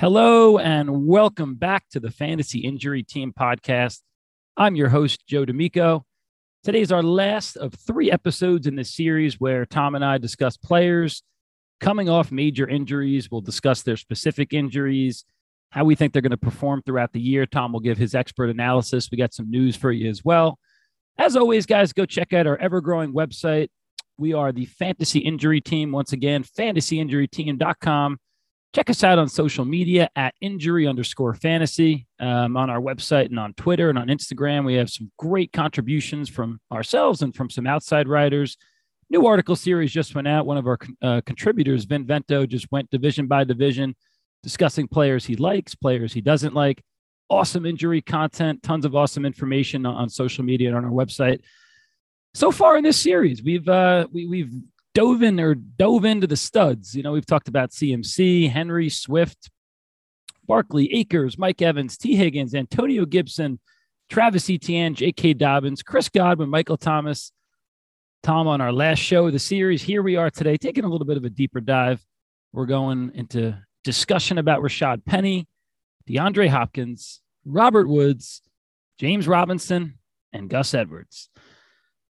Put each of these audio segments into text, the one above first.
Hello and welcome back to the Fantasy Injury Team podcast. I'm your host, Joe D'Amico. Today is our last of three episodes in this series where Tom and I discuss players coming off major injuries. We'll discuss their specific injuries, how we think they're going to perform throughout the year. Tom will give his expert analysis. We got some news for you as well. As always, guys, go check out our ever growing website. We are the Fantasy Injury Team. Once again, fantasyinjuryteam.com. Check us out on social media at injury underscore fantasy um, on our website and on Twitter and on Instagram. We have some great contributions from ourselves and from some outside writers. New article series just went out. One of our uh, contributors, Vin Vento, just went division by division, discussing players he likes, players he doesn't like awesome injury content, tons of awesome information on social media and on our website. So far in this series, we've uh, we, we've dove in or dove into the studs. You know, we've talked about CMC, Henry, Swift, Barkley, Akers, Mike Evans, Tee Higgins, Antonio Gibson, Travis Etienne, J.K. Dobbins, Chris Godwin, Michael Thomas, Tom on our last show of the series. Here we are today, taking a little bit of a deeper dive. We're going into discussion about Rashaad Penny, DeAndre Hopkins, Robert Woods, James Robinson, and Gus Edwards.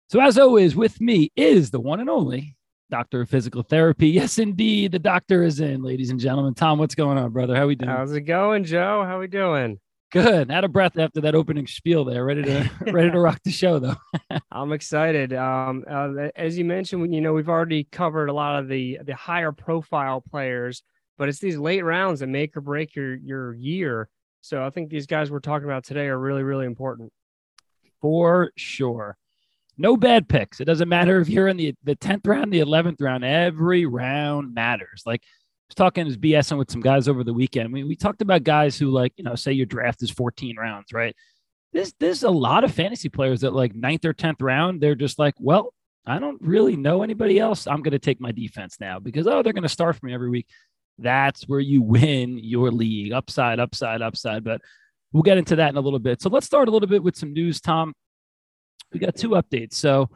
So, as always, with me is the one and only Doctor of Physical Therapy. Yes, indeed, the doctor is in, ladies and gentlemen. Tom, what's going on, brother? How we doing? How's it going, Joe? How we doing? Good. Out of breath after that opening spiel there. Ready to ready to rock the show though. I'm excited. Um, uh, as you mentioned, you know we've already covered a lot of the the higher profile players but it's these late rounds that make or break your your year. So I think these guys we're talking about today are really really important. For sure. No bad picks. It doesn't matter if you're in the the 10th round, the 11th round, every round matters. Like I was talking is BSing with some guys over the weekend. We we talked about guys who like, you know, say your draft is 14 rounds, right? There's there's a lot of fantasy players that like ninth or 10th round, they're just like, well, I don't really know anybody else. I'm going to take my defense now because oh, they're going to start for me every week. That's where you win your league upside, upside, upside. But we'll get into that in a little bit. So let's start a little bit with some news, Tom. We got two updates. So,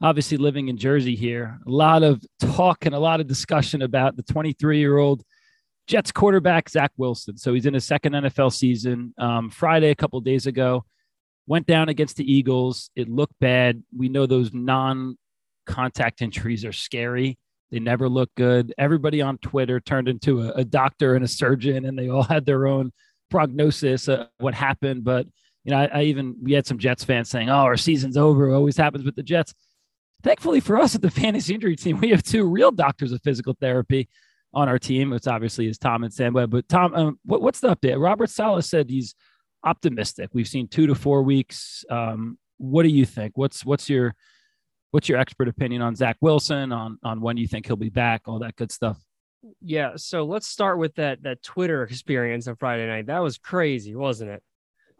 obviously, living in Jersey here, a lot of talk and a lot of discussion about the 23 year old Jets quarterback, Zach Wilson. So, he's in his second NFL season. Um, Friday, a couple days ago, went down against the Eagles. It looked bad. We know those non contact injuries are scary. They never look good. Everybody on Twitter turned into a, a doctor and a surgeon, and they all had their own prognosis of what happened. But you know, I, I, even we had some Jets fans saying, "Oh, our season's over." It always happens with the Jets. Thankfully for us at the fantasy injury team, we have two real doctors of physical therapy on our team, which obviously is Tom and Sam Webb. But Tom, um, what, what's the update? Robert Saleh said he's optimistic. We've seen two to four weeks. Um, what do you think? What's what's your what's your expert opinion on Zach Wilson, on on when you think he'll be back, all that good stuff? Yeah, so let's start with that that Twitter experience on Friday night. That was crazy, wasn't it?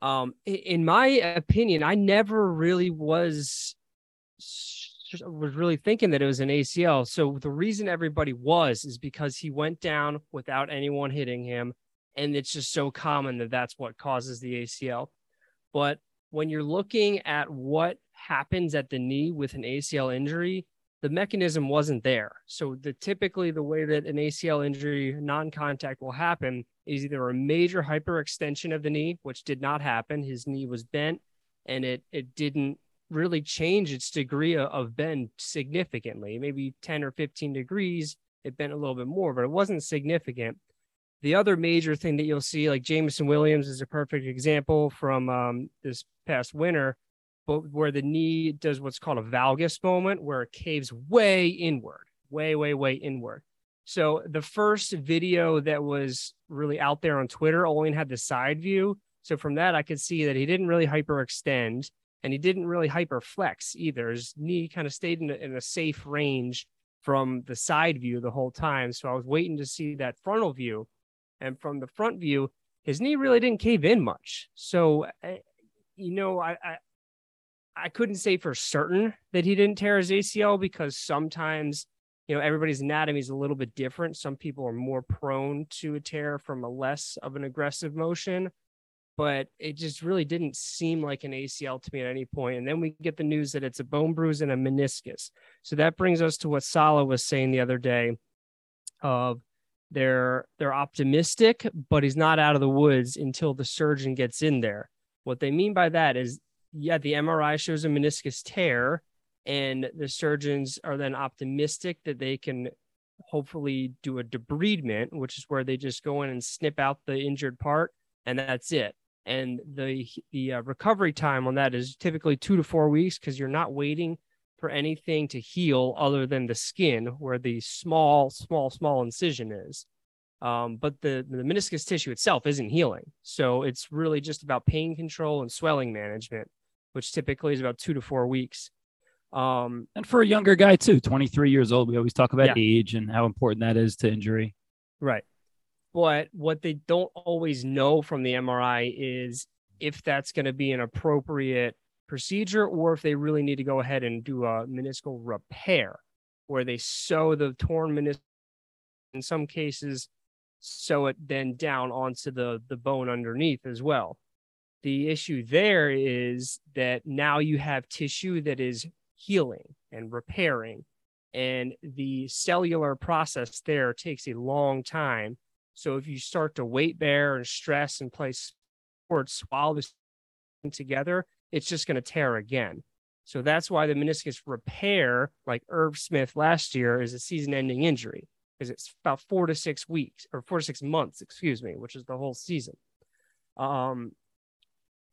Um, in my opinion, I never really was was really thinking that it was an ACL. So the reason everybody was is because he went down without anyone hitting him, and it's just so common that that's what causes the ACL. But when you're looking at what happens at the knee with an ACL injury, the mechanism wasn't there. So the typically the way that an ACL injury non-contact will happen is either a major hyperextension of the knee, which did not happen. His knee was bent and it it didn't really change its degree of bend significantly. Maybe 10 or 15 degrees, it bent a little bit more, but it wasn't significant. The other major thing that you'll see, like Jameson Williams is a perfect example from um, this past winter, but where the knee does what's called a valgus moment, where it caves way inward, way, way, way inward. So the first video that was really out there on Twitter only had the side view. So from that, I could see that he didn't really hyperextend and he didn't really hyperflex either. His knee kind of stayed in a, in a safe range from the side view the whole time. So I was waiting to see that frontal view. And from the front view, his knee really didn't cave in much. So eh, you know, I, I I couldn't say for certain that he didn't tear his ACL because sometimes, you know, everybody's anatomy is a little bit different. Some people are more prone to a tear from a less of an aggressive motion, but it just really didn't seem like an ACL to me at any point. And then we get the news that it's a bone bruise and a meniscus. So that brings us to what Saleh was saying the other day of they're they're optimistic, but he's not out of the woods until the surgeon gets in there. What they mean by that is, yeah, the MRI shows a meniscus tear, and the surgeons are then optimistic that they can hopefully do a debridement, which is where they just go in and snip out the injured part, and that's it. And the the uh, recovery time on that is typically two to four weeks because you're not waiting for anything to heal other than the skin where the small, small, small incision is. Um, but the, the meniscus tissue itself isn't healing. So it's really just about pain control and swelling management, which typically is about two to four weeks. Um, and for a younger guy too, 23 years old, we always talk about yeah. age and how important that is to injury. Right. But what they don't always know from the MRI is if that's going to be an appropriate procedure or if they really need to go ahead and do a meniscal repair where they sew the torn meniscus in some cases sew it then down onto the the bone underneath as well the issue there is that now you have tissue that is healing and repairing. And the cellular process there takes a long time. So if you start to weight bear and stress and play sports while this together, it's just going to tear again. So that's why the meniscus repair, like Irv Smith last year, is a season ending injury because it's about four to six weeks or four to six months, excuse me, which is the whole season. Um,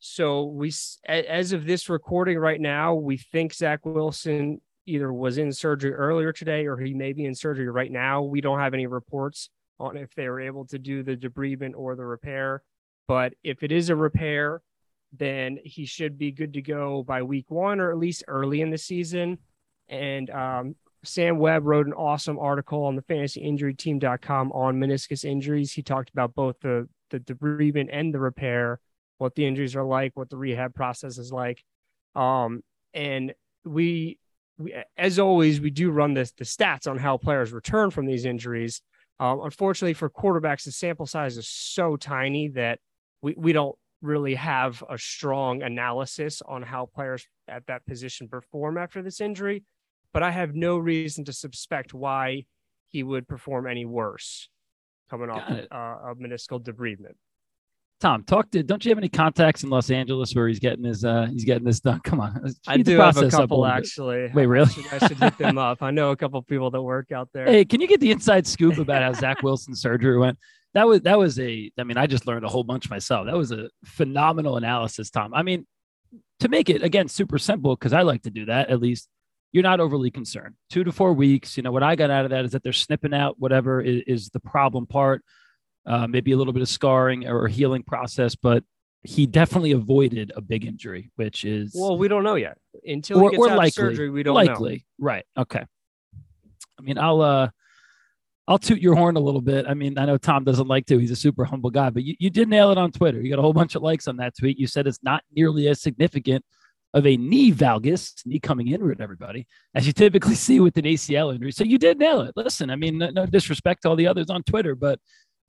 so we, as of this recording right now, we think Zach Wilson either was in surgery earlier today or he may be in surgery right now. We don't have any reports on if they were able to do the debridement or the repair. But if it is a repair, then he should be good to go by week one or at least early in the season. And um, Sam Webb wrote an awesome article on the fantasyinjuryteam.com on meniscus injuries. He talked about both the the debridement and the repair what the injuries are like, what the rehab process is like. Um, and we, we, as always, we do run this, the stats on how players return from these injuries. Um, unfortunately, for quarterbacks, the sample size is so tiny that we, we don't really have a strong analysis on how players at that position perform after this injury. But I have no reason to suspect why he would perform any worse coming off uh, a meniscal debridement. Tom, talk to. Don't you have any contacts in Los Angeles where he's getting his uh he's getting this done? Come on, I do have a couple actually. Wait, really? I should, I should hit them up. I know a couple people that work out there. Hey, can you get the inside scoop about how Zach Wilson's surgery went? That was that was a. I mean, I just learned a whole bunch myself. That was a phenomenal analysis, Tom. I mean, to make it again super simple because I like to do that at least. You're not overly concerned. Two to four weeks. You know what I got out of that is that they're snipping out whatever is, is the problem part uh, maybe a little bit of scarring or healing process, but he definitely avoided a big injury, which is well, we don't know yet until or, he gets out likely, surgery. We don't likely, know. right? Okay. I mean, I'll uh, I'll toot your horn a little bit. I mean, I know Tom doesn't like to; he's a super humble guy, but you, you did nail it on Twitter. You got a whole bunch of likes on that tweet. You said it's not nearly as significant of a knee valgus, knee coming inward, everybody, as you typically see with an ACL injury. So you did nail it. Listen, I mean, no, no disrespect to all the others on Twitter, but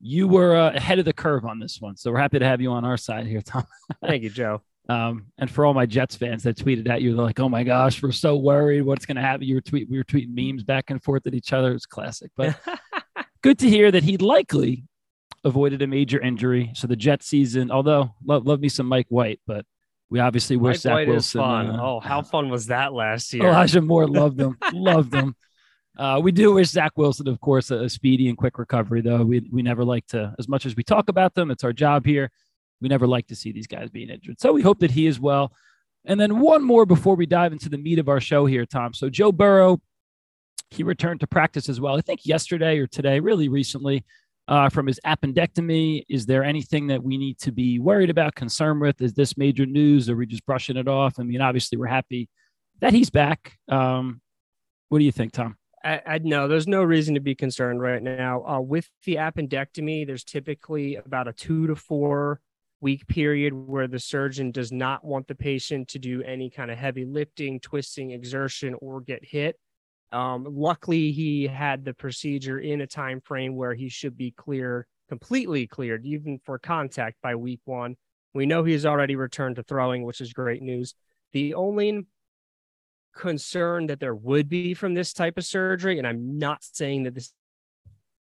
you were uh, ahead of the curve on this one. So we're happy to have you on our side here, Tom. Thank you, Joe. Um, and for all my Jets fans that tweeted at you, they're like, "Oh my gosh, we're so worried. What's going to happen?" You were tweet, we were tweeting memes back and forth at each other. It's classic, but good to hear that he likely avoided a major injury. So the Jet season, although love, love me some Mike White, but we obviously wish Mike Zach White Wilson. Is fun. Uh, oh, how fun was that last year? Elijah Moore loved them, loved them. Uh, we do wish Zach Wilson, of course, a, a, speedy and quick recovery, though. We, we never like to, as much as we talk about them, it's our job here. We never like to see these guys being injured. So we hope that he is well. And then one more before we dive into the meat of our show here, Tom. So Joe Burrow, he returned to practice as well, I think yesterday or today, really recently, uh, from his appendectomy. Is there anything that we need to be worried about, concerned with? Is this major news? Are we just brushing it off? I mean, obviously, we're happy that he's back. Um, what do you think, Tom? I, I no, there's no reason to be concerned right now. Uh, with the appendectomy, there's typically about a two to four week period where the surgeon does not want the patient to do any kind of heavy lifting, twisting, exertion, or get hit. Um, luckily, he had the procedure in a time frame where he should be clear, completely cleared, even for contact by week one. We know he's already returned to throwing, which is great news. The only concern that there would be from this type of surgery, and I'm not saying that this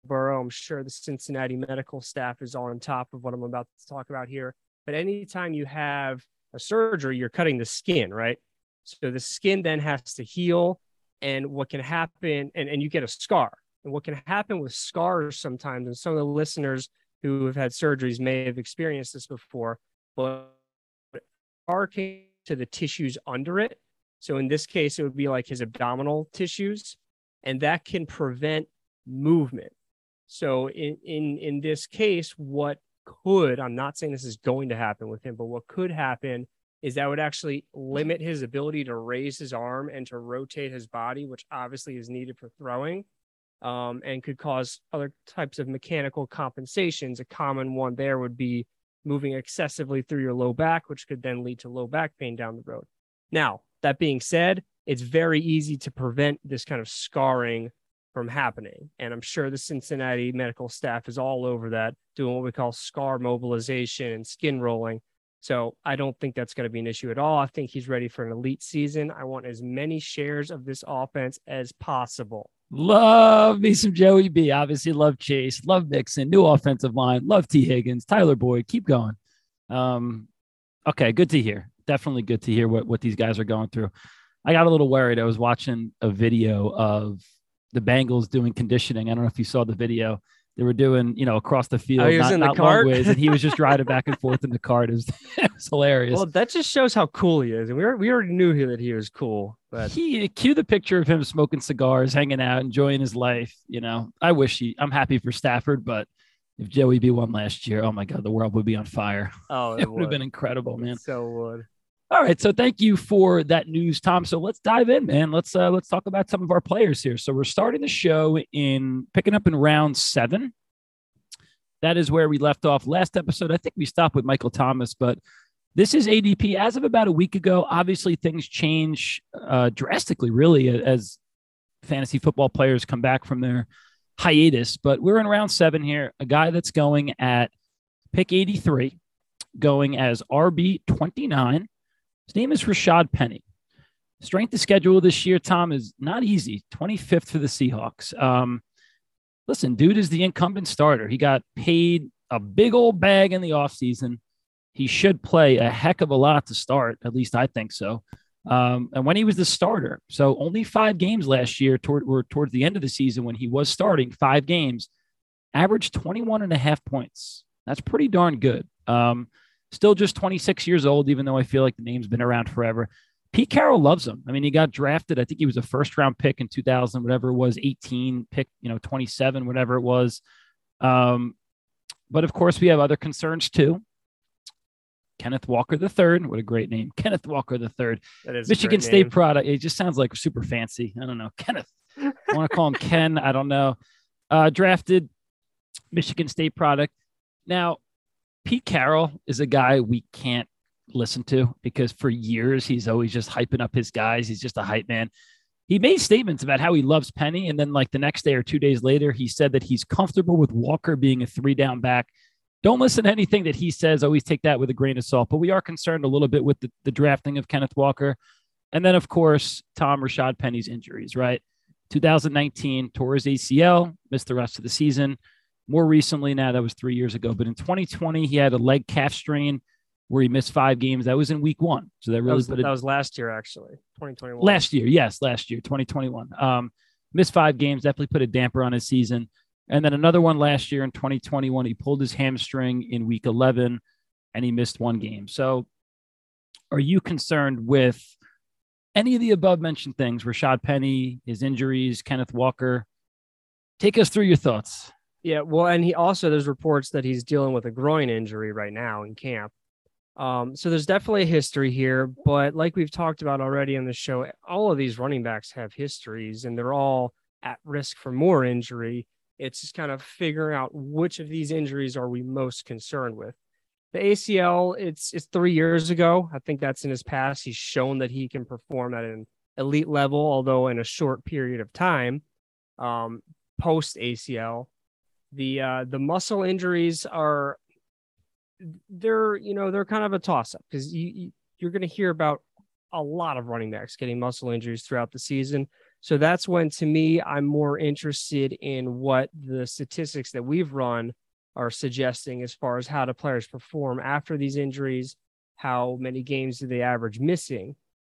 Burrow. I'm sure the Cincinnati medical staff is on top of what I'm about to talk about here. But anytime you have a surgery, you're cutting the skin, right? So the skin then has to heal. And what can happen, and, and you get a scar. And what can happen with scars sometimes, and some of the listeners who have had surgeries may have experienced this before, but scar came to the tissues under it. So in this case, it would be like his abdominal tissues, and that can prevent movement. So in in in this case, what could I'm not saying this is going to happen with him, but what could happen is that would actually limit his ability to raise his arm and to rotate his body, which obviously is needed for throwing, um, and could cause other types of mechanical compensations. A common one there would be moving excessively through your low back, which could then lead to low back pain down the road. Now, that being said, it's very easy to prevent this kind of scarring from happening. And I'm sure the Cincinnati medical staff is all over that, doing what we call scar mobilization and skin rolling. So I don't think that's going to be an issue at all. I think he's ready for an elite season. I want as many shares of this offense as possible. Love me some Joey B. Obviously, love Chase, love Mixon, new offensive line, love Tee Higgins, Tyler Boyd. Keep going. Um, okay, good to hear. Definitely good to hear what, what these guys are going through. I got a little worried. I was watching a video of the Bengals doing conditioning. I don't know if you saw the video. They were doing, you know, across the oh, field, oh, not, not long ways, and he was just riding back and forth in the cart. It was, it was hilarious. Well, that just shows how cool he is, and we were, we already knew that he was cool. But he cue the picture of him smoking cigars, hanging out, enjoying his life. You know, I wish he. I'm happy for Stafford, but if Joey B won last year, oh my god, the world would be on fire. Oh, it, it would have been incredible, man. It so would. All right, so thank you for that news, Tom. So let's dive in, man. Let's uh, let's talk about some of our players here. So we're starting the show in picking up in round seven. That is where we left off last episode. I think we stopped with Michael Thomas, but this is ADP as of about a week ago. Obviously, things change uh, drastically, really, as fantasy football players come back from their hiatus. But we're in round seven here. A guy that's going at pick 83, going as RB 29 his name is Rashaad Penny. Strength of schedule this year, Tom, is not easy. 25th for the Seahawks. Um, listen, dude is the incumbent starter. He got paid a big old bag in the offseason. He should play a heck of a lot to start. At least I think so. Um, and when he was the starter, so only five games last year, toward, were towards the end of the season when he was starting, five games, averaged 21 and a half points. That's pretty darn good. Um, Still just 26 years old, even though I feel like the name's been around forever. Pete Carroll loves him. I mean, he got drafted. I think he was a first round pick in 2000, whatever it was, 18 pick, you know, 27, whatever it was. Um, but of course, we have other concerns too. Kenneth Walker the third. What a great name, Kenneth Walker the third. Michigan State name. product. It just sounds like super fancy. I don't know, Kenneth. I want to call him Ken. I don't know. Uh, drafted Michigan State product. Now, Pete Carroll is a guy we can't listen to because for years he's always just hyping up his guys. He's just a hype man. He made statements about how he loves Penny. And then, like the next day or two days later, he said that he's comfortable with Walker being a three down back. Don't listen to anything that he says. Always take that with a grain of salt. But we are concerned a little bit with the, the drafting of Kenneth Walker. And then, of course, Tom Rashaad Penny's injuries, right? 2019 tore his ACL, missed the rest of the season. More recently, now that was three years ago, but in 2020, he had a leg calf strain where he missed five games. That was in week one. So that really that was, that was last year, actually, 2021. Last year, yes, last year, 2021. Um, missed five games, definitely put a damper on his season. And then another one last year in 2021, he pulled his hamstring in week 11 and he missed one game. So are you concerned with any of the above mentioned things? Rashaad Penny, his injuries, Kenneth Walker? Take us through your thoughts. Yeah, well, and he also there's reports that he's dealing with a groin injury right now in camp. Um, so there's definitely a history here, but like we've talked about already on the show, all of these running backs have histories and they're all at risk for more injury. It's just kind of figuring out which of these injuries are we most concerned with. The ACL, it's it's three years ago. I think that's in his past. He's shown that he can perform at an elite level, although in a short period of time. Um, post ACL, the uh, the muscle injuries are they're you know they're kind of a toss up because you, you you're going to hear about a lot of running backs getting muscle injuries throughout the season. So that's when, to me, I'm more interested in what the statistics that we've run are suggesting as far as how do players perform after these injuries, how many games do they average missing.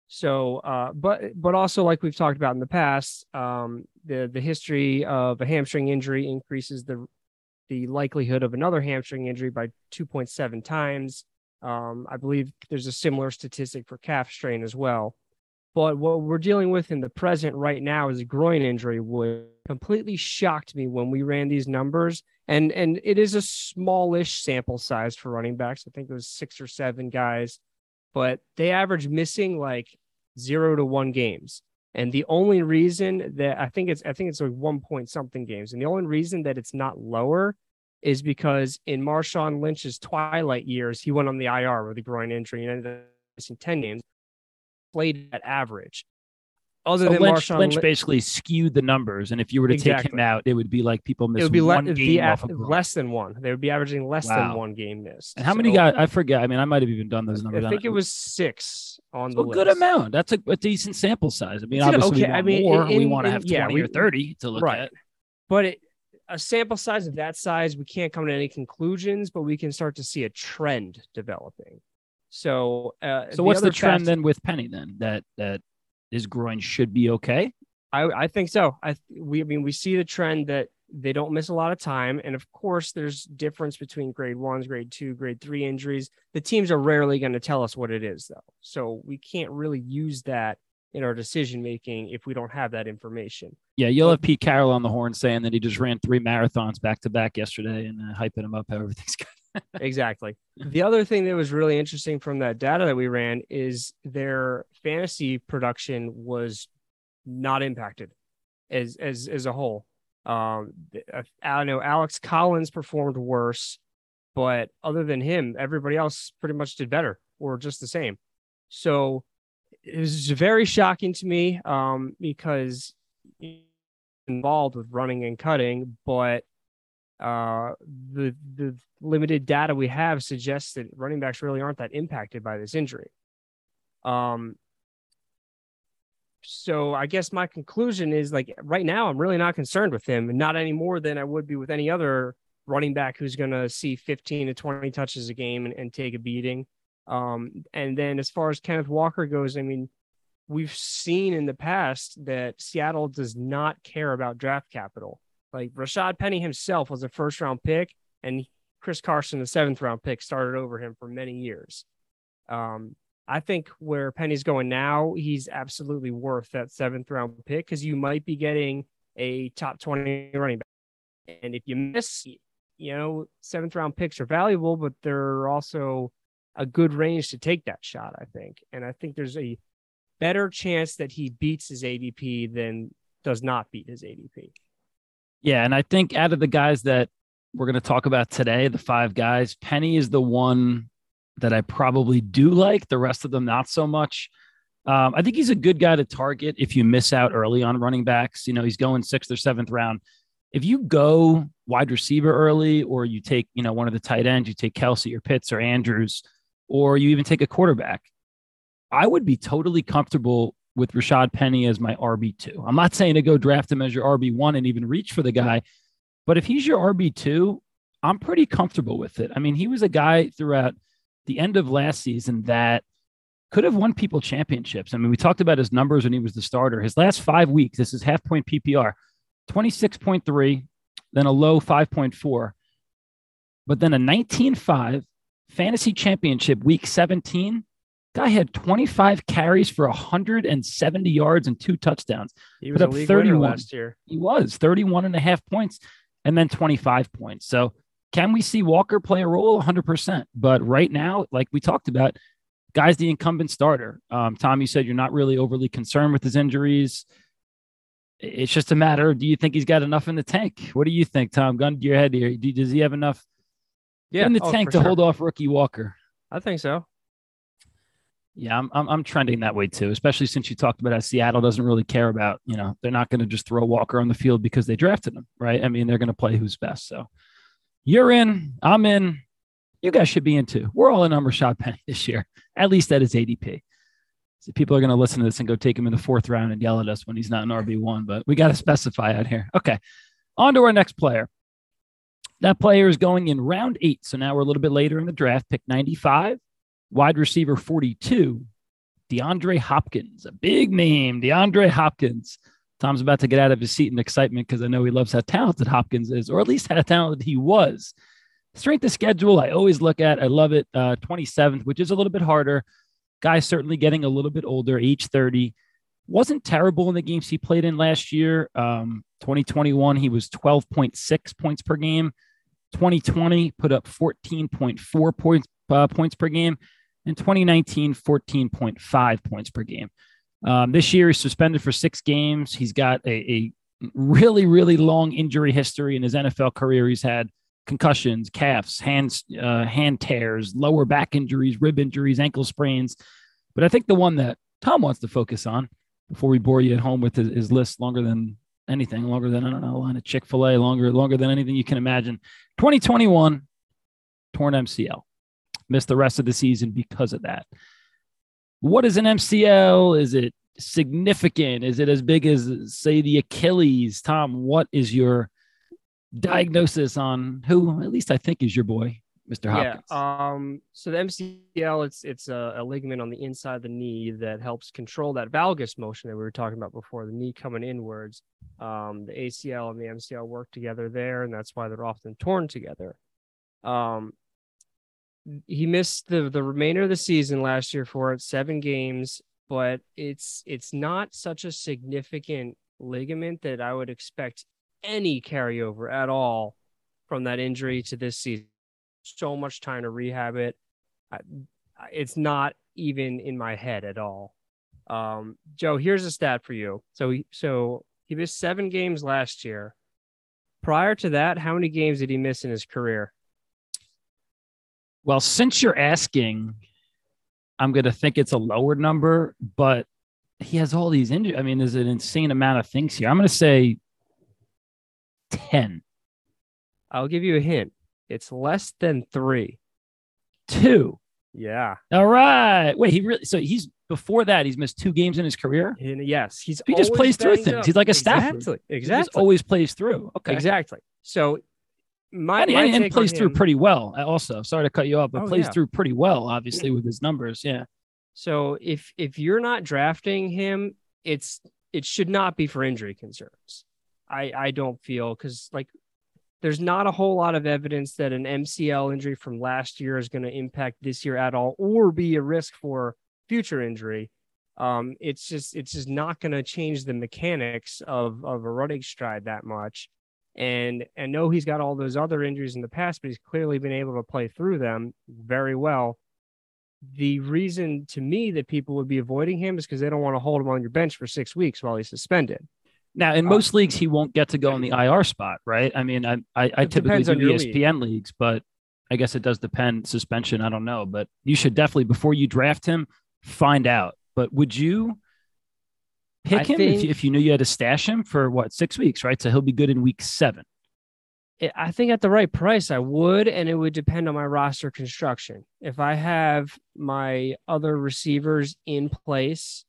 So, uh, but but also like we've talked about in the past, um, the the history of a hamstring injury increases the the likelihood of another hamstring injury by 2.7 times. Um, I believe there's a similar statistic for calf strain as well. But what we're dealing with in the present right now is a groin injury, which completely shocked me when we ran these numbers. And and it is a smallish sample size for running backs. I think it was six or seven guys, but they average missing like zero to one games. And the only reason that I think it's I think it's like one point something games. And the only reason that it's not lower is because in Marshawn Lynch's twilight years, he went on the IR with a groin injury and ended up missing 10 games played at average. Other so than Lynch, Marshawn Lynch basically skewed the numbers, and if you were to exactly. take him out, it would be like people miss it would be one le- game off of less than one. They would be averaging less wow. than one game missed. And how so, many guys? I forget. I mean, I might have even done those numbers. I think it was six on the a good amount. That's a, a, decent sample size. I mean, obviously, okay. we want I mean, more. In, we want to have twenty yeah, we, or thirty to look right. at. But it, a sample size of that size, we can't come to any conclusions, but we can start to see a trend developing. So, uh, so what's the trend then with Penny then that that his groin should be okay? I, I think so. I we I mean we see the trend that they don't miss a lot of time, and of course there's difference between grade ones, grade two, grade three injuries. The teams are rarely going to tell us what it is though, so we can't really use that in our decision making if we don't have that information. Yeah, you'll have Pete Carroll on the horn saying that he just ran three marathons back to back yesterday and uh, hyping him up how everything's good exactly. The other thing that was really interesting from that data that we ran is their fantasy production was not impacted as as as a whole. Um, I know Alex Collins performed worse, but other than him, everybody else pretty much did better or just the same. So it was very shocking to me um, because involved with running and cutting, but uh, the the limited data we have suggests that running backs really aren't that impacted by this injury. Um, so I guess my conclusion is like right now I'm really not concerned with him, and not any more than I would be with any other running back who's going to see 15 to 20 touches a game and, and take a beating. Um, and then as far as Kenneth Walker goes, I mean, we've seen in the past that Seattle does not care about draft capital. Like Rashaad Penny himself was a first round pick, and Chris Carson, the seventh round pick, started over him for many years. Um, I think where Penny's going now, he's absolutely worth that seventh round pick because you might be getting a top 20 running back. And if you miss, you know, seventh round picks are valuable, but they're also a good range to take that shot, I think. And I think there's a better chance that he beats his ADP than does not beat his ADP. Yeah, and I think out of the guys that we're going to talk about today, the five guys, Penny is the one that I probably do like. The rest of them, not so much. Um, I think he's a good guy to target if you miss out early on running backs. You know, he's going sixth or seventh round. If you go wide receiver early, or you take, you know, one of the tight ends, you take Kelce or Pitts or Andrews, or you even take a quarterback, I would be totally comfortable with Rashaad Penny as my RB2. I'm not saying to go draft him as your RB1 and even reach for the guy, but if he's your RB2, I'm pretty comfortable with it. I mean, he was a guy throughout the end of last season that could have won people championships. I mean, we talked about his numbers when he was the starter. His last five weeks, this is half point PPR 26.3, then a low 5.4, but then a 19.5 fantasy championship week 17 Guy had 25 carries for 170 yards and two touchdowns. He was up 31 last year. He was 31 and a half points and then 25 points. So can we see Walker play a role 100%? But right now, like we talked about, guy's the incumbent starter. Um, Tom, you said you're not really overly concerned with his injuries. It's just a matter do you think he's got enough in the tank? What do you think, Tom? Gun to your head here. Does he have enough yeah, in the oh, tank to sure. hold off rookie Walker? I think so. Yeah, I'm, I'm, I'm trending that way too, especially since you talked about how Seattle doesn't really care about, you know, they're not going to just throw Walker on the field because they drafted him, right? I mean, they're going to play who's best. So you're in, I'm in, you guys should be in too. We're all in on Rashaad Penny this year, at least that is ADP. See, people are going to listen to this and go take him in the fourth round and yell at us when he's not an RB1, but we got to specify out here. Okay. On to our next player. That player is going in round eight. So now we're a little bit later in the draft, pick 95, wide receiver 42, DeAndre Hopkins, a big name, DeAndre Hopkins. Tom's about to get out of his seat in excitement because I know he loves how talented Hopkins is, or at least how talented he was. Strength of schedule, I always look at. I love it. Uh, 27th, which is a little bit harder. Guy certainly getting a little bit older, age 30. Wasn't terrible in the games he played in last year. Um, 2021, he was 12.6 points per game. 2020 put up 14.4 points uh, points per game. In 2019, 14.5 points per game. Um, this year, he's suspended for six games. He's got a, a really, really long injury history in his NFL career. He's had concussions, calves, hands, uh, hand tears, lower back injuries, rib injuries, ankle sprains. But I think the one that Tom wants to focus on before we bore you at home with his, his list longer than anything, longer than I don't know, a line of Chick Fil A, longer, longer than anything you can imagine. 2021 torn MCL, missed the rest of the season because of that. What is an MCL? Is it significant? Is it as big as, say, the Achilles? Tom, what is your diagnosis on who, at least I think, is your boy, Mr. Hopkins? Yeah. Um. So the MCL, it's it's a, a, ligament on the inside of the knee that helps control that valgus motion that we were talking about before, the knee coming inwards. Um. The ACL and the MCL work together there, and that's why they're often torn together. Um he missed the the remainder of the season last year for it, seven games, but it's it's not such a significant ligament that I would expect any carryover at all from that injury to this season. So much time to rehab it. I, it's not even in my head at all. Um, Joe, here's a stat for you. So, he, so he missed seven games last year. Prior to that, how many games did he miss in his career? Well, since you're asking, I'm going to think it's a lower number, but he has all these injuries. I mean, there's an insane amount of things here. I'm going to say 10. I'll give you a hint. It's less than three. Two. Yeah. All right. Wait, he really, so he's before that, he's missed two games in his career. And yes. He's, he just plays through things. Up. He's like a Stafford. Exactly. Exactly. always plays through. Okay. Exactly. So my, and, my and, and plays him, through pretty well. Also, sorry to cut you off, but oh, plays yeah. through pretty well, obviously with his numbers. Yeah. So if if you're not drafting him, it's it should not be for injury concerns. I I don't feel because like there's not a whole lot of evidence that an MCL injury from last year is going to impact this year at all or be a risk for future injury. Um, it's just it's just not going to change the mechanics of of a running stride that much. And I know he's got all those other injuries in the past, but he's clearly been able to play through them very well. The reason to me that people would be avoiding him is because they don't want to hold him on your bench for six weeks while he's suspended. Now, in most uh, leagues, he won't get to go in the IR spot, right? I mean, I I, I typically do ESPN league. leagues, but I guess it does depend. Suspension, I don't know, but you should definitely before you draft him, find out. But would you pick I him think, if, you, if you knew you had to stash him for what six weeks, right? So he'll be good in week seven. I think at the right price, I would, and it would depend on my roster construction. If I have my other receivers in place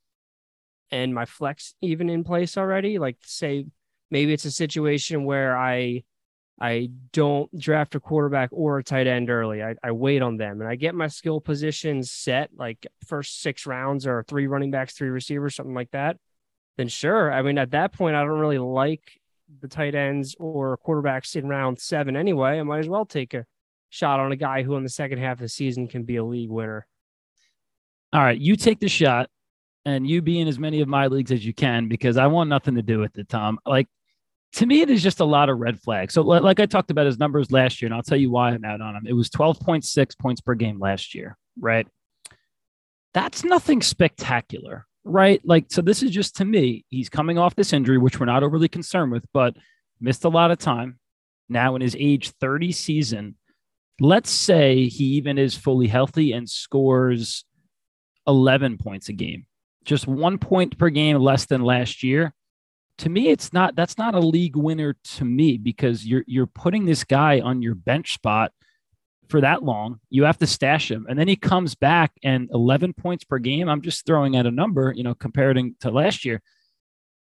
and my flex even in place already, like say maybe it's a situation where I I don't draft a quarterback or a tight end early. I, I wait on them and I get my skill positions set, like first six rounds or three running backs, three receivers, something like that then sure. I mean, at that point, I don't really like the tight ends or quarterbacks in round seven anyway. I might as well take a shot on a guy who in the second half of the season can be a league winner. All right, you take the shot and you be in as many of my leagues as you can because I want nothing to do with it, Tom. Like to me, it is just a lot of red flags. So, like I talked about his numbers last year, and I'll tell you why I'm out on him. It was 12.6 points per game last year, right? That's nothing spectacular right? Like, so this is just to me, he's coming off this injury, which we're not overly concerned with, but missed a lot of time. Now, in his age 30 season, let's say he even is fully healthy and scores 11 points a game, just one point per game less than last year. To me, it's not that's not a league winner to me because you're you're putting this guy on your bench spot for that long. You have to stash him. And then he comes back and 11 points per game. I'm just throwing out a number, you know, comparing to last year.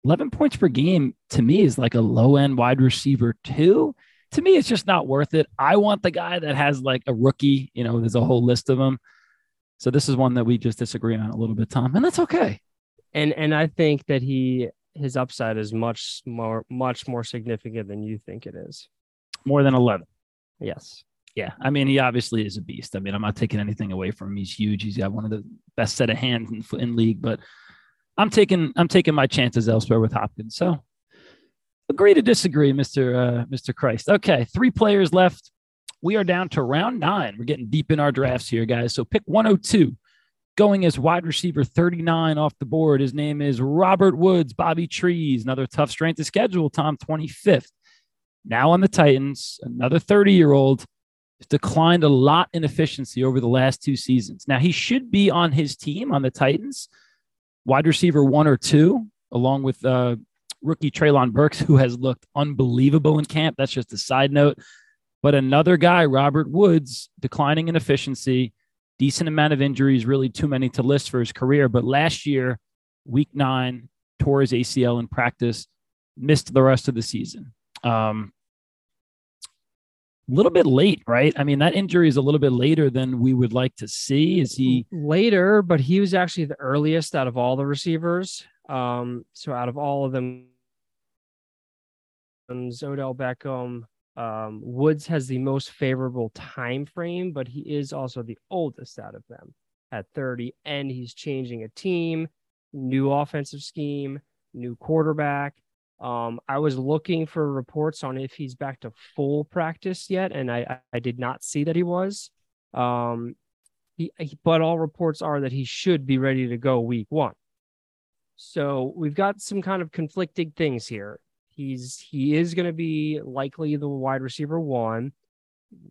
11 points per game to me is like a low end wide receiver, too. To me, it's just not worth it. I want the guy that has like a rookie, you know, there's a whole list of them. So this is one that we just disagree on a little bit, Tom, and that's okay. And and I think that he his upside is much more much more significant than you think it is. More than 11. Yes. Yeah, I mean, he obviously is a beast. I mean, I'm not taking anything away from him. He's huge. He's got one of the best set of hands in, in league. But I'm taking I'm taking my chances elsewhere with Hopkins. So agree to disagree, Mister uh, Mister Christ. Okay, three players left. We are down to round nine. We're getting deep in our drafts here, guys. So pick 102. Going as wide receiver 39 off the board. His name is Robert Woods, Bobby Trees. Another tough strength of schedule, Tom, 25th. Now on the Titans, another 30 year old declined a lot in efficiency over the last two seasons. Now he should be on his team on the Titans, wide receiver one or two, along with uh, rookie Treylon Burks, who has looked unbelievable in camp. That's just a side note. But another guy, Robert Woods, declining in efficiency, decent amount of injuries, really too many to list for his career. But last year, week nine, tore his ACL in practice, missed the rest of the season. Um, a little bit late, right? I mean, that injury is a little bit later than we would like to see. Is he later? But he was actually the earliest out of all the receivers. Um, so out of all of them, Odell Beckham, um, Woods has the most favorable time frame, but he is also the oldest out of them at 30, and he's changing a team, new offensive scheme, new quarterback. Um, I was looking for reports on if he's back to full practice yet, and I, I did not see that he was. Um, he, but all reports are that he should be ready to go week one. So we've got some kind of conflicting things here. He's he is going to be likely the wide receiver one.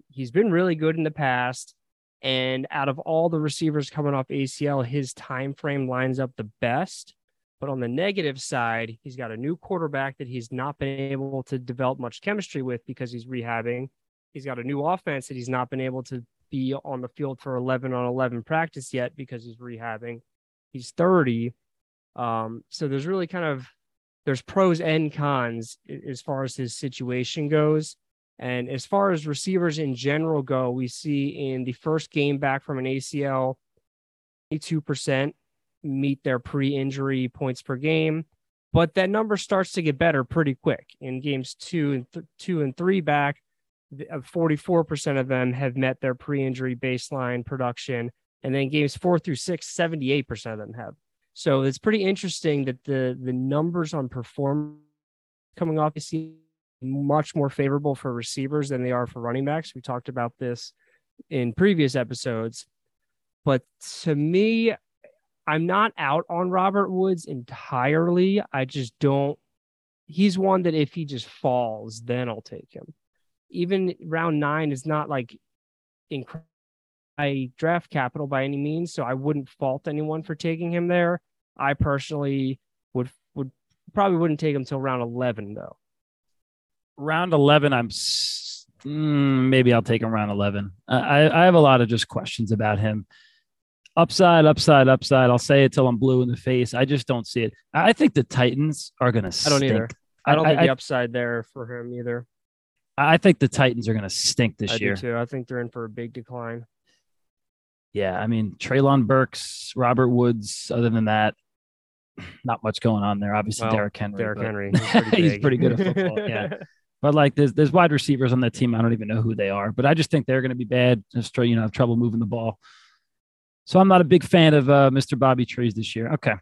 He's been really good in the past, and out of all the receivers coming off ACL, his time frame lines up the best. But on the negative side, he's got a new quarterback that he's not been able to develop much chemistry with because he's rehabbing. He's got a new offense that he's not been able to be on the field for 11 on 11 practice yet because he's rehabbing. He's 30. Um, so there's really kind of there's pros and cons as far as his situation goes. And as far as receivers in general go, we see in the first game back from an ACL, 82% meet their pre-injury points per game, but that number starts to get better pretty quick. In games two and th- two and three back, uh, forty-four percent of them have met their pre-injury baseline production, and then games four through six, 78 percent of them have. So it's pretty interesting that the the numbers on performance coming off see much more favorable for receivers than they are for running backs. We talked about this in previous episodes. But to me, I'm not out on Robert Woods entirely. I just don't. He's one that if he just falls, then I'll take him. Even round nine is not like incredible draft capital by any means, so I wouldn't fault anyone for taking him there. I personally would would probably wouldn't take him till round eleven though. Round eleven, I'm mm, maybe I'll take him round eleven. I I have a lot of just questions about him upside, upside, upside. I'll say it till I'm blue in the face. I just don't see it. I think the Titans are going to. I don't either. I don't I, think I, the upside there for him either. I think the Titans are going to stink this I year too. I think they're in for a big decline. Yeah, I mean Treylon Burks, Robert Woods. Other than that, not much going on there. Obviously, well, Derrick Henry. Derrick Henry. He's pretty, he's pretty good at football. Yeah. But like there's there's wide receivers on that team. I don't even know who they are, but I just think they're going to be bad. Just you know, have trouble moving the ball. So I'm not a big fan of uh, Mr. Bobby Trees this year. Okay.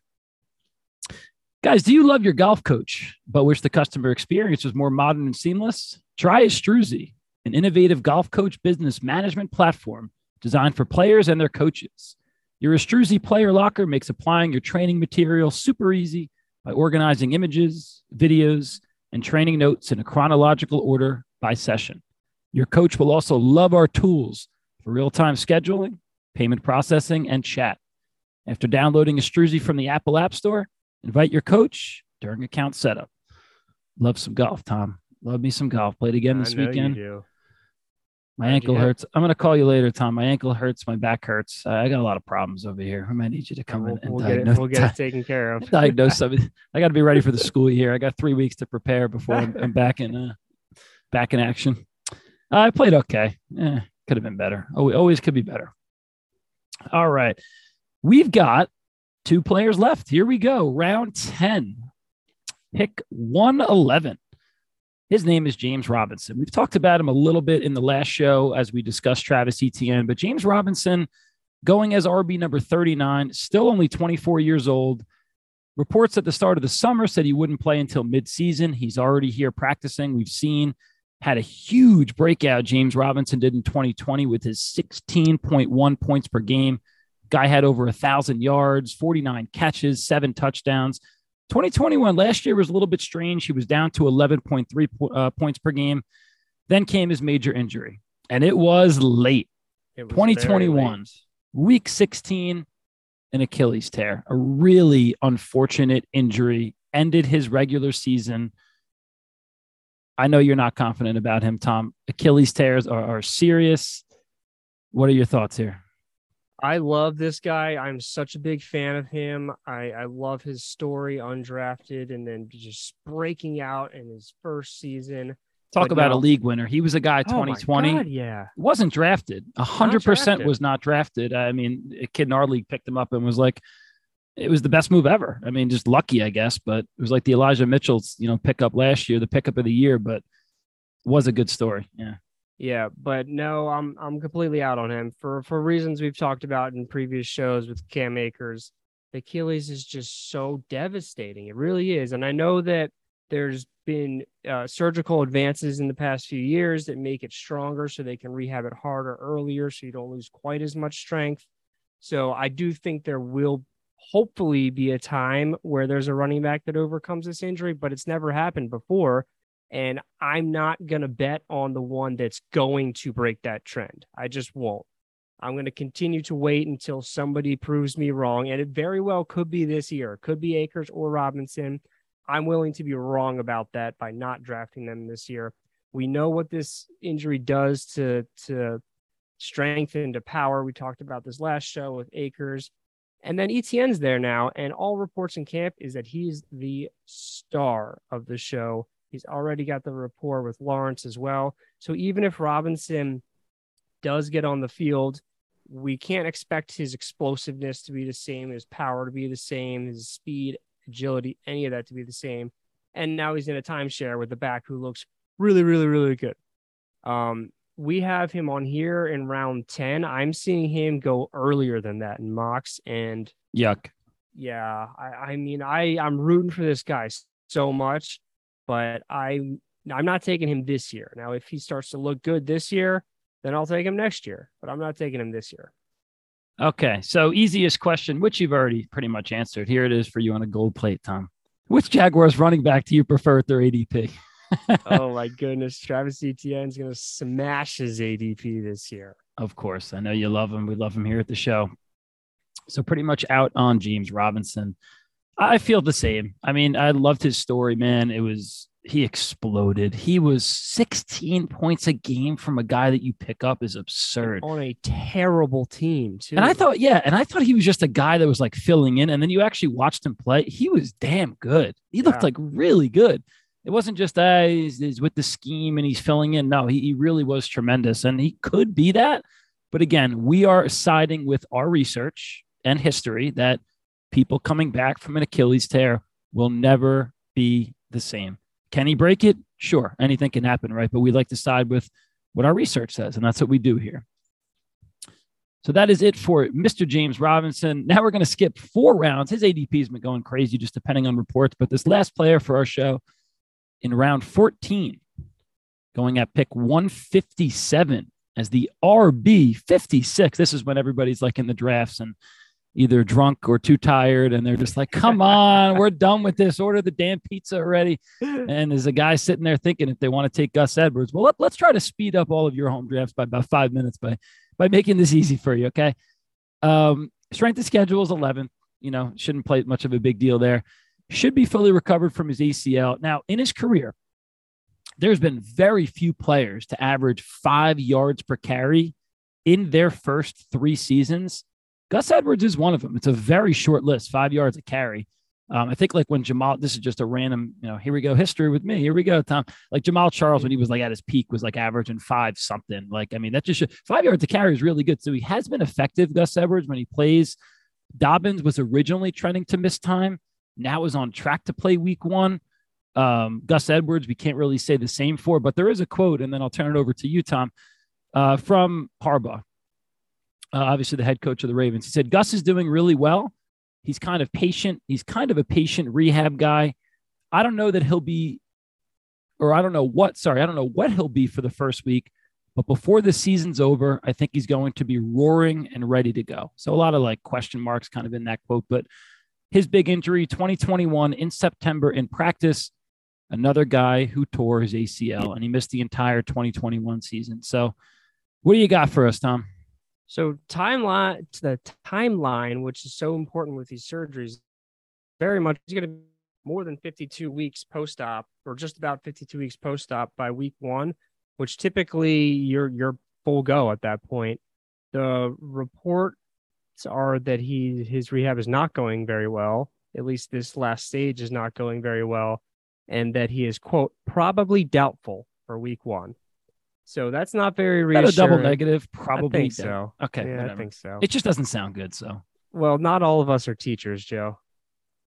Guys, do you love your golf coach, but wish the customer experience was more modern and seamless? Try Estruzi, an innovative golf coach business management platform designed for players and their coaches. Your Estruzi player locker makes applying your training material super easy by organizing images, videos, and training notes in a chronological order by session. Your coach will also love our tools for real time scheduling payment processing, and chat. After downloading Estruzi from the Apple App Store, invite your coach during account setup. Love some golf, Tom. Love me some golf. Played again this weekend. My ankle hurts. I'm gonna call you later, Tom. My ankle hurts. My back hurts. I got a lot of problems over here. I might need you to come we'll, in and we'll diagnose. Get it, we'll get it taken care of. diagnose something. I got to be ready for the school year. I got three weeks to prepare before I'm, I'm back in uh, back in action. I played okay. Eh, could have been better. Oh, always could be better. All right, we've got two players left. Here we go. Round ten, pick one eleven. His name is James Robinson. We've talked about him a little bit in the last show as we discussed Travis Etienne, but James Robinson going as RB number 39, still only 24 years old. Reports at the start of the summer said he wouldn't play until midseason. He's already here practicing. We've seen had a huge breakout James Robinson did in 2020 with his 16.1 points per game. Guy had over a thousand yards, 49 catches, seven touchdowns. 2021 last year was a little bit strange. He was down to 11.3 uh, points per game. Then came his major injury, and it was late. It was 2021, late. week 16, an Achilles tear, a really unfortunate injury, ended his regular season. I know you're not confident about him, Tom. Achilles tears are, are serious. What are your thoughts here? I love this guy. I'm such a big fan of him. I, I love his story, undrafted, and then just breaking out in his first season. Talk but about now, a league winner. He was a guy 2020. Oh God, yeah. Wasn't drafted. 100% was not drafted. I mean, a kid in our league picked him up and was like, it was the best move ever. I mean, just lucky, I guess, but it was like the Elijah Mitchell's, you know, pickup last year, the pickup of the year, but was a good story. Yeah. Yeah, but no, I'm I'm completely out on him for for reasons we've talked about in previous shows with Cam Akers. The Achilles is just so devastating. It really is, and I know that there's been uh, surgical advances in the past few years that make it stronger, so they can rehab it harder earlier, so you don't lose quite as much strength. So I do think there will hopefully be a time where there's a running back that overcomes this injury, but it's never happened before. And I'm not going to bet on the one that's going to break that trend. I just won't. I'm going to continue to wait until somebody proves me wrong. And it very well could be this year, it could be Akers or Robinson. I'm willing to be wrong about that by not drafting them this year. We know what this injury does to, to strength and to power. We talked about this last show with Akers. And then Etienne's there now. And all reports in camp is that he's the star of the show. He's already got the rapport with Lawrence as well. So even if Robinson does get on the field, we can't expect his explosiveness to be the same, his power to be the same, his speed, agility, any of that to be the same. And now he's in a timeshare with the back who looks really, really, really good. Um, we have him on here in round 10. I'm seeing him go earlier than that in mocks. And yuck. Yeah. I, I mean, I, I'm rooting for this guy so much but I I'm not taking him this year. Now, if he starts to look good this year, then I'll take him next year. But I'm not taking him this year. Okay, so easiest question, which you've already pretty much answered. Here it is for you on a gold plate, Tom. Which Jaguars running back do you prefer at their ADP? Oh my goodness, Travis Etienne's going to smash his ADP this year. Of course, I know you love him. We love him here at the show. So pretty much out on James Robinson. I feel the same. I mean, I loved his story, man. It was he exploded. He was 16 points a game from a guy that you pick up is absurd. On a terrible team, too. And I thought, yeah, and I thought he was just a guy that was like filling in. And then you actually watched him play. He was damn good. He looked yeah. like really good. It wasn't just uh, he's, he's, with the scheme and he's filling in. No, he, he really was tremendous. And he could be that. But again, we are siding with our research and history that people coming back from an Achilles tear will never be the same. Can he break it? Sure, anything can happen, right? But we like to side with what our research says, and that's what we do here. So that is it for Mr. James Robinson. Now we're going to skip four rounds. His ADP has been going crazy, just depending on reports. But this last player for our show in round 14, going at pick 157 as the RB 56. This is when everybody's like in the drafts and either drunk or too tired and they're just like come on we're done with this. Order the damn pizza already. And there's a guy sitting there thinking if they want to take gus edwards well let, us try to speed up all of your home drafts by about five minutes by by making this easy for you okay? Um strength of schedule is 11th you know shouldn't play much of a big deal there should be fully recovered from his acl now in his career there's been very few players to average five yards per carry in their first three seasons. Gus Edwards is one of them. It's a very short list, five yards a carry. Um, I think like when Jamaal, this is just a random, you know, here we go, history with me. Here we go, Tom. Like Jamaal Charles, when he was like at his peak, was like averaging five something. Like, I mean, that just should, five yards to carry is really good. So he has been effective, Gus Edwards, when he plays. Dobbins was originally trending to miss time, now is on track to play week one. Um, Gus Edwards, we can't really say the same for, but there is a quote, and then I'll turn it over to you, Tom, uh, from Harbaugh, uh, obviously the head coach of the Ravens. He said, Gus is doing really well He's kind of patient. He's kind of a patient rehab guy. I don't know that he'll be, or I don't know what, sorry, I don't know what he'll be for the first week. But before the season's over, I think he's going to be roaring and ready to go. So a lot of like question marks kind of in that quote. But his big injury, 2021 in September in practice, another guy who tore his ACL and he missed the entire 2021 season. So what do you got for us, Tom? So timeline, the timeline, which is so important with these surgeries, very much is going to be more than 52 weeks post-op, or just about 52 weeks post-op by week one, which typically you're you're full go at that point. The reports are that he his rehab is not going very well. At least this last stage is not going very well, and that he is quote probably doubtful for week one. So that's not very reassuring. That a double negative? Probably I think so. Okay, yeah, whatever. I think so. It just doesn't sound good. So well, not all of us are teachers, Joe.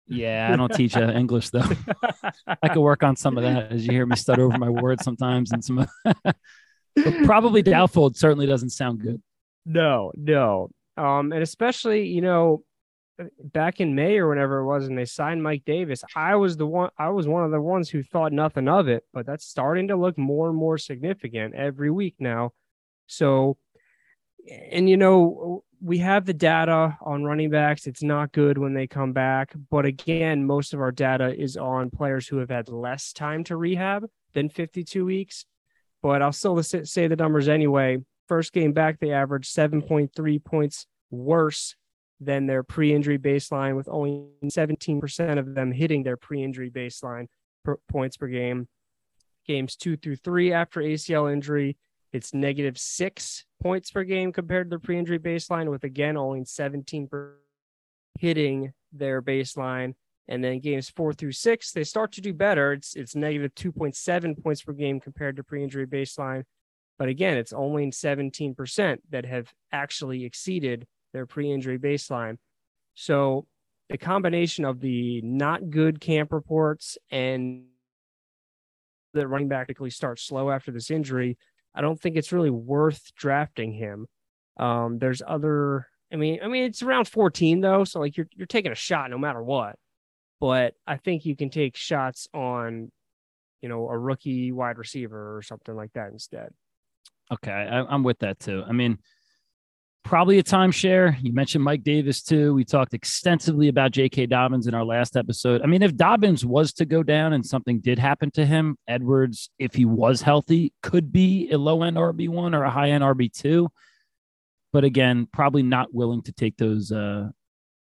Yeah, I don't teach uh, English though. I could work on some of that as you hear me stutter over my words sometimes, and some. but probably doubtful. It certainly doesn't sound good. No, no, um, and especially you know back in May or whenever it was, and they signed Mike Davis, I was the one. I was one of the ones who thought nothing of it, but that's starting to look more and more significant every week now. So, and you know, we have the data on running backs. It's not good when they come back, but again, most of our data is on players who have had less time to rehab than 52 weeks. But I'll still say the numbers anyway. First game back, they averaged 7.3 points worse than their pre-injury baseline, with only 17% of them hitting their pre-injury baseline per points per game. Games two through three after ACL injury, it's negative six points per game compared to the pre-injury baseline, with again only 17% hitting their baseline. And then games four through six, they start to do better. It's it's negative 2.7 points per game compared to pre-injury baseline. But again, it's only 17% that have actually exceeded their pre-injury baseline. So the combination of the not good camp reports and the running back typically starts slow after this injury, I don't think it's really worth drafting him. Um, there's other. I mean, I mean, it's around 14 though, so like you're you're taking a shot no matter what. But I think you can take shots on, you know, a rookie wide receiver or something like that instead. Okay, I, I'm with that too. I mean, probably a timeshare. You mentioned Mike Davis too. We talked extensively about J.K. Dobbins in our last episode. I mean, if Dobbins was to go down and something did happen to him, Edwards, if he was healthy, could be a low end RB one or a high end RB two. But again, probably not willing to take those uh,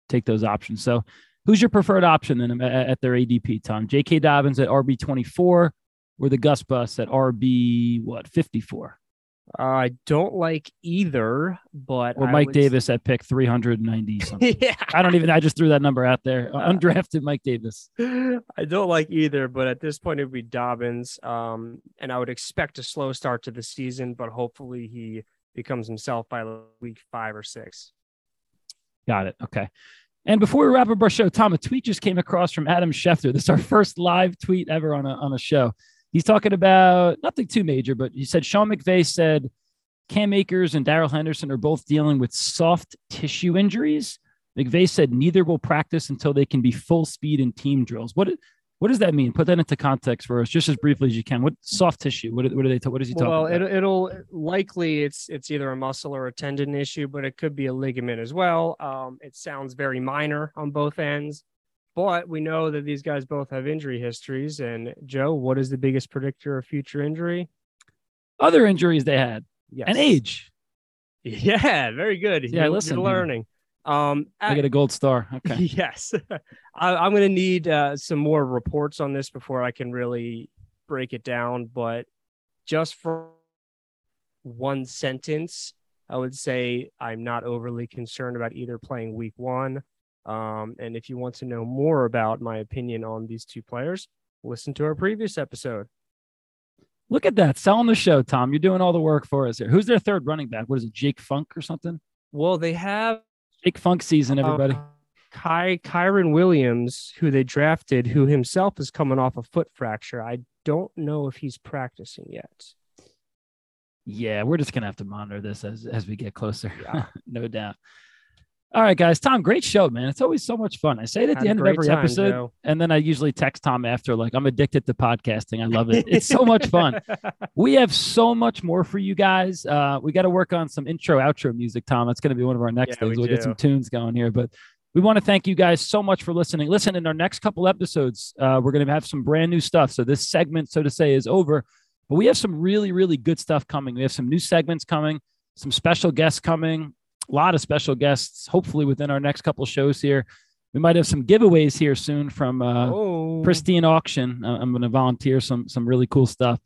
take those options. So, who's your preferred option then at their ADP? Tom J.K. Dobbins at RB twenty four, or the Gus Bus at RB what fifty four? I don't like either, but or Mike Davis at pick 390 something. yeah. I don't even I just threw that number out there. Uh, Undrafted Mike Davis. I don't like either, but at this point it would be Dobbins. Um, and I would expect a slow start to the season, but hopefully he becomes himself by week five or six. Got it. Okay. And before we wrap up our show, Tom, a tweet just came across from Adam Schefter. This is our first live tweet ever on a on a show. He's talking about nothing too major, but he said Sean McVay said Cam Akers and Darrell Henderson are both dealing with soft tissue injuries. McVay said neither will practice until they can be full speed in team drills. What what does that mean? Put that into context for us, just as briefly as you can. What soft tissue? What, what are they? What is he talking well, about? Well, it, it'll likely it's it's either a muscle or a tendon issue, but it could be a ligament as well. Um, it sounds very minor on both ends. But we know that these guys both have injury histories. And Joe, what is the biggest predictor of future injury? Other injuries they had. Yes. And age. Yeah, very good. Yeah, you're, listen, you're learning. Um, I get a gold star. Okay. Yes, I, am going to need uh, some more reports on this before I can really break it down, but just for one sentence, I would say I'm not overly concerned about either playing week one. Um, and if you want to know more about my opinion on these two players, listen to our previous episode. Look at that. Selling the show, Tom. You're doing all the work for us here. Who's their third running back? What is it, Jake Funk or something? Well, they have Jake Funk season, everybody. Uh, Ky Kyren Williams, who they drafted, who himself is coming off a foot fracture. I don't know if he's practicing yet. Yeah, we're just gonna have to monitor this as as we get closer. Yeah. no doubt. All right, guys. Tom, great show, man. It's always so much fun. I say it at Had the end of every time, episode, Joe. and then I usually text Tom after, like, I'm addicted to podcasting. I love it. It's so much fun. we have so much more for you guys. Uh, we got to work on some intro, outro music, Tom. That's going to be one of our next yeah, things. We we'll do. get some tunes going here, but we want to thank you guys so much for listening. Listen, in our next couple episodes, uh, we're going to have some brand new stuff. So this segment, so to say, is over, but we have some really, really good stuff coming. We have some new segments coming, some special guests coming, a lot of special guests. Hopefully, within our next couple shows here, we might have some giveaways here soon from uh, oh. Pristine Auction. I'm going to volunteer some some really cool stuff.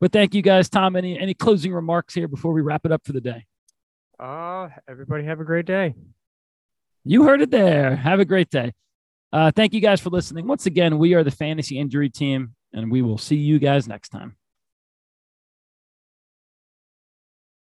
But thank you guys, Tom. Any any closing remarks here before we wrap it up for the day? Uh, everybody have a great day. You heard it there. Have a great day. Uh, thank you guys for listening. Once again, we are the fantasy injury team, and we will see you guys next time.